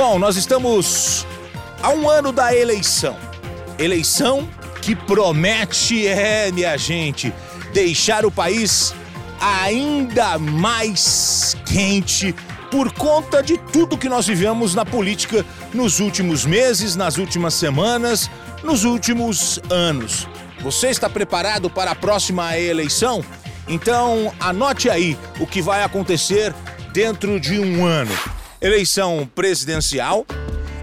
Bom, nós estamos a um ano da eleição. Eleição que promete, é, minha gente, deixar o país ainda mais quente por conta de tudo que nós vivemos na política nos últimos meses, nas últimas semanas, nos últimos anos. Você está preparado para a próxima eleição? Então, anote aí o que vai acontecer dentro de um ano: eleição presidencial,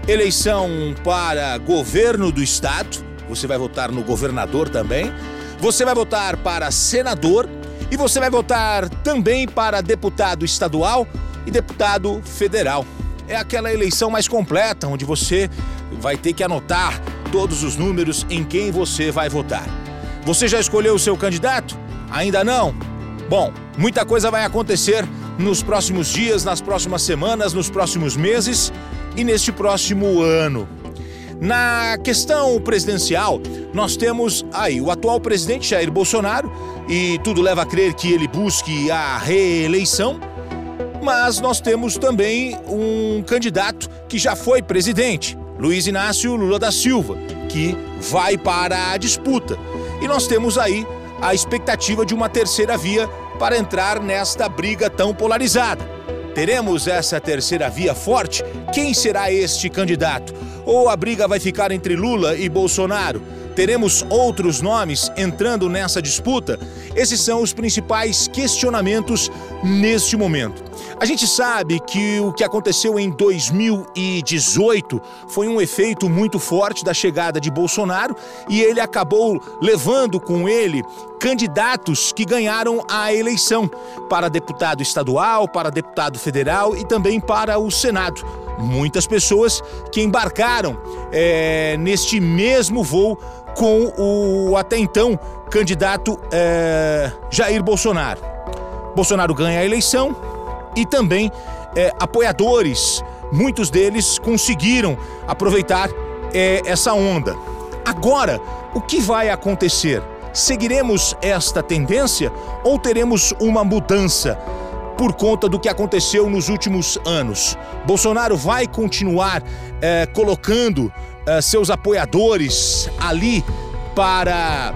eleição para governo do estado, você vai votar no governador também, você vai votar para senador e você vai votar também para deputado estadual e deputado federal. É aquela eleição mais completa, onde você vai ter que anotar todos os números em quem você vai votar. Você já escolheu o seu candidato? Ainda não? Bom, muita coisa vai acontecer nos próximos dias, nas próximas semanas, nos próximos meses e neste próximo ano. Na questão presidencial, nós temos aí o atual presidente Jair Bolsonaro, e tudo leva a crer que ele busque a reeleição, mas nós temos também um candidato que já foi presidente, Luiz Inácio Lula da Silva, que vai para a disputa. E nós temos aí a expectativa de uma terceira via para entrar nesta briga tão polarizada. Teremos essa terceira via forte? Quem será este candidato? Ou a briga vai ficar entre Lula e Bolsonaro? Teremos outros nomes entrando nessa disputa? Esses são os principais questionamentos neste momento. A gente sabe que o que aconteceu em 2018 foi um efeito muito forte da chegada de Bolsonaro e ele acabou levando com ele candidatos que ganharam a eleição para deputado estadual, para deputado federal e também para o Senado. Muitas pessoas que embarcaram é, neste mesmo voo com o até então candidato é, Jair Bolsonaro. Bolsonaro ganha a eleição e também é, apoiadores, muitos deles conseguiram aproveitar é, essa onda. Agora, o que vai acontecer? Seguiremos esta tendência ou teremos uma mudança? Por conta do que aconteceu nos últimos anos. Bolsonaro vai continuar é, colocando é, seus apoiadores ali para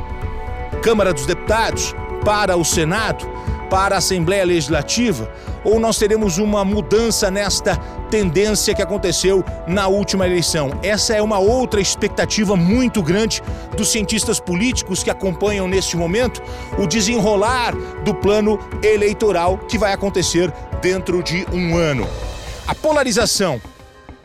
a Câmara dos Deputados, para o Senado, para a Assembleia Legislativa? Ou nós teremos uma mudança nesta tendência que aconteceu na última eleição? Essa é uma outra expectativa muito grande dos cientistas políticos que acompanham neste momento o desenrolar do plano eleitoral que vai acontecer dentro de um ano. A polarização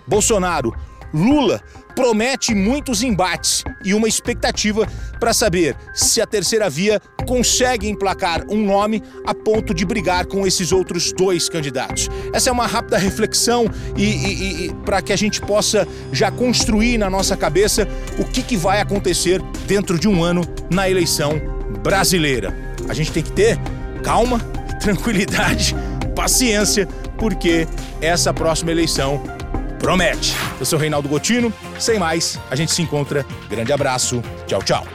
Bolsonaro, Lula promete muitos embates e uma expectativa para saber se a terceira via consegue emplacar um nome a ponto de brigar com esses outros dois candidatos. Essa é uma rápida reflexão e, e, e para que a gente possa já construir na nossa cabeça o que, que vai acontecer dentro de um ano na eleição brasileira. A gente tem que ter calma, tranquilidade, paciência, porque essa próxima eleição promete. Eu sou Reinaldo Gotino, sem mais, a gente se encontra. Grande abraço, tchau, tchau.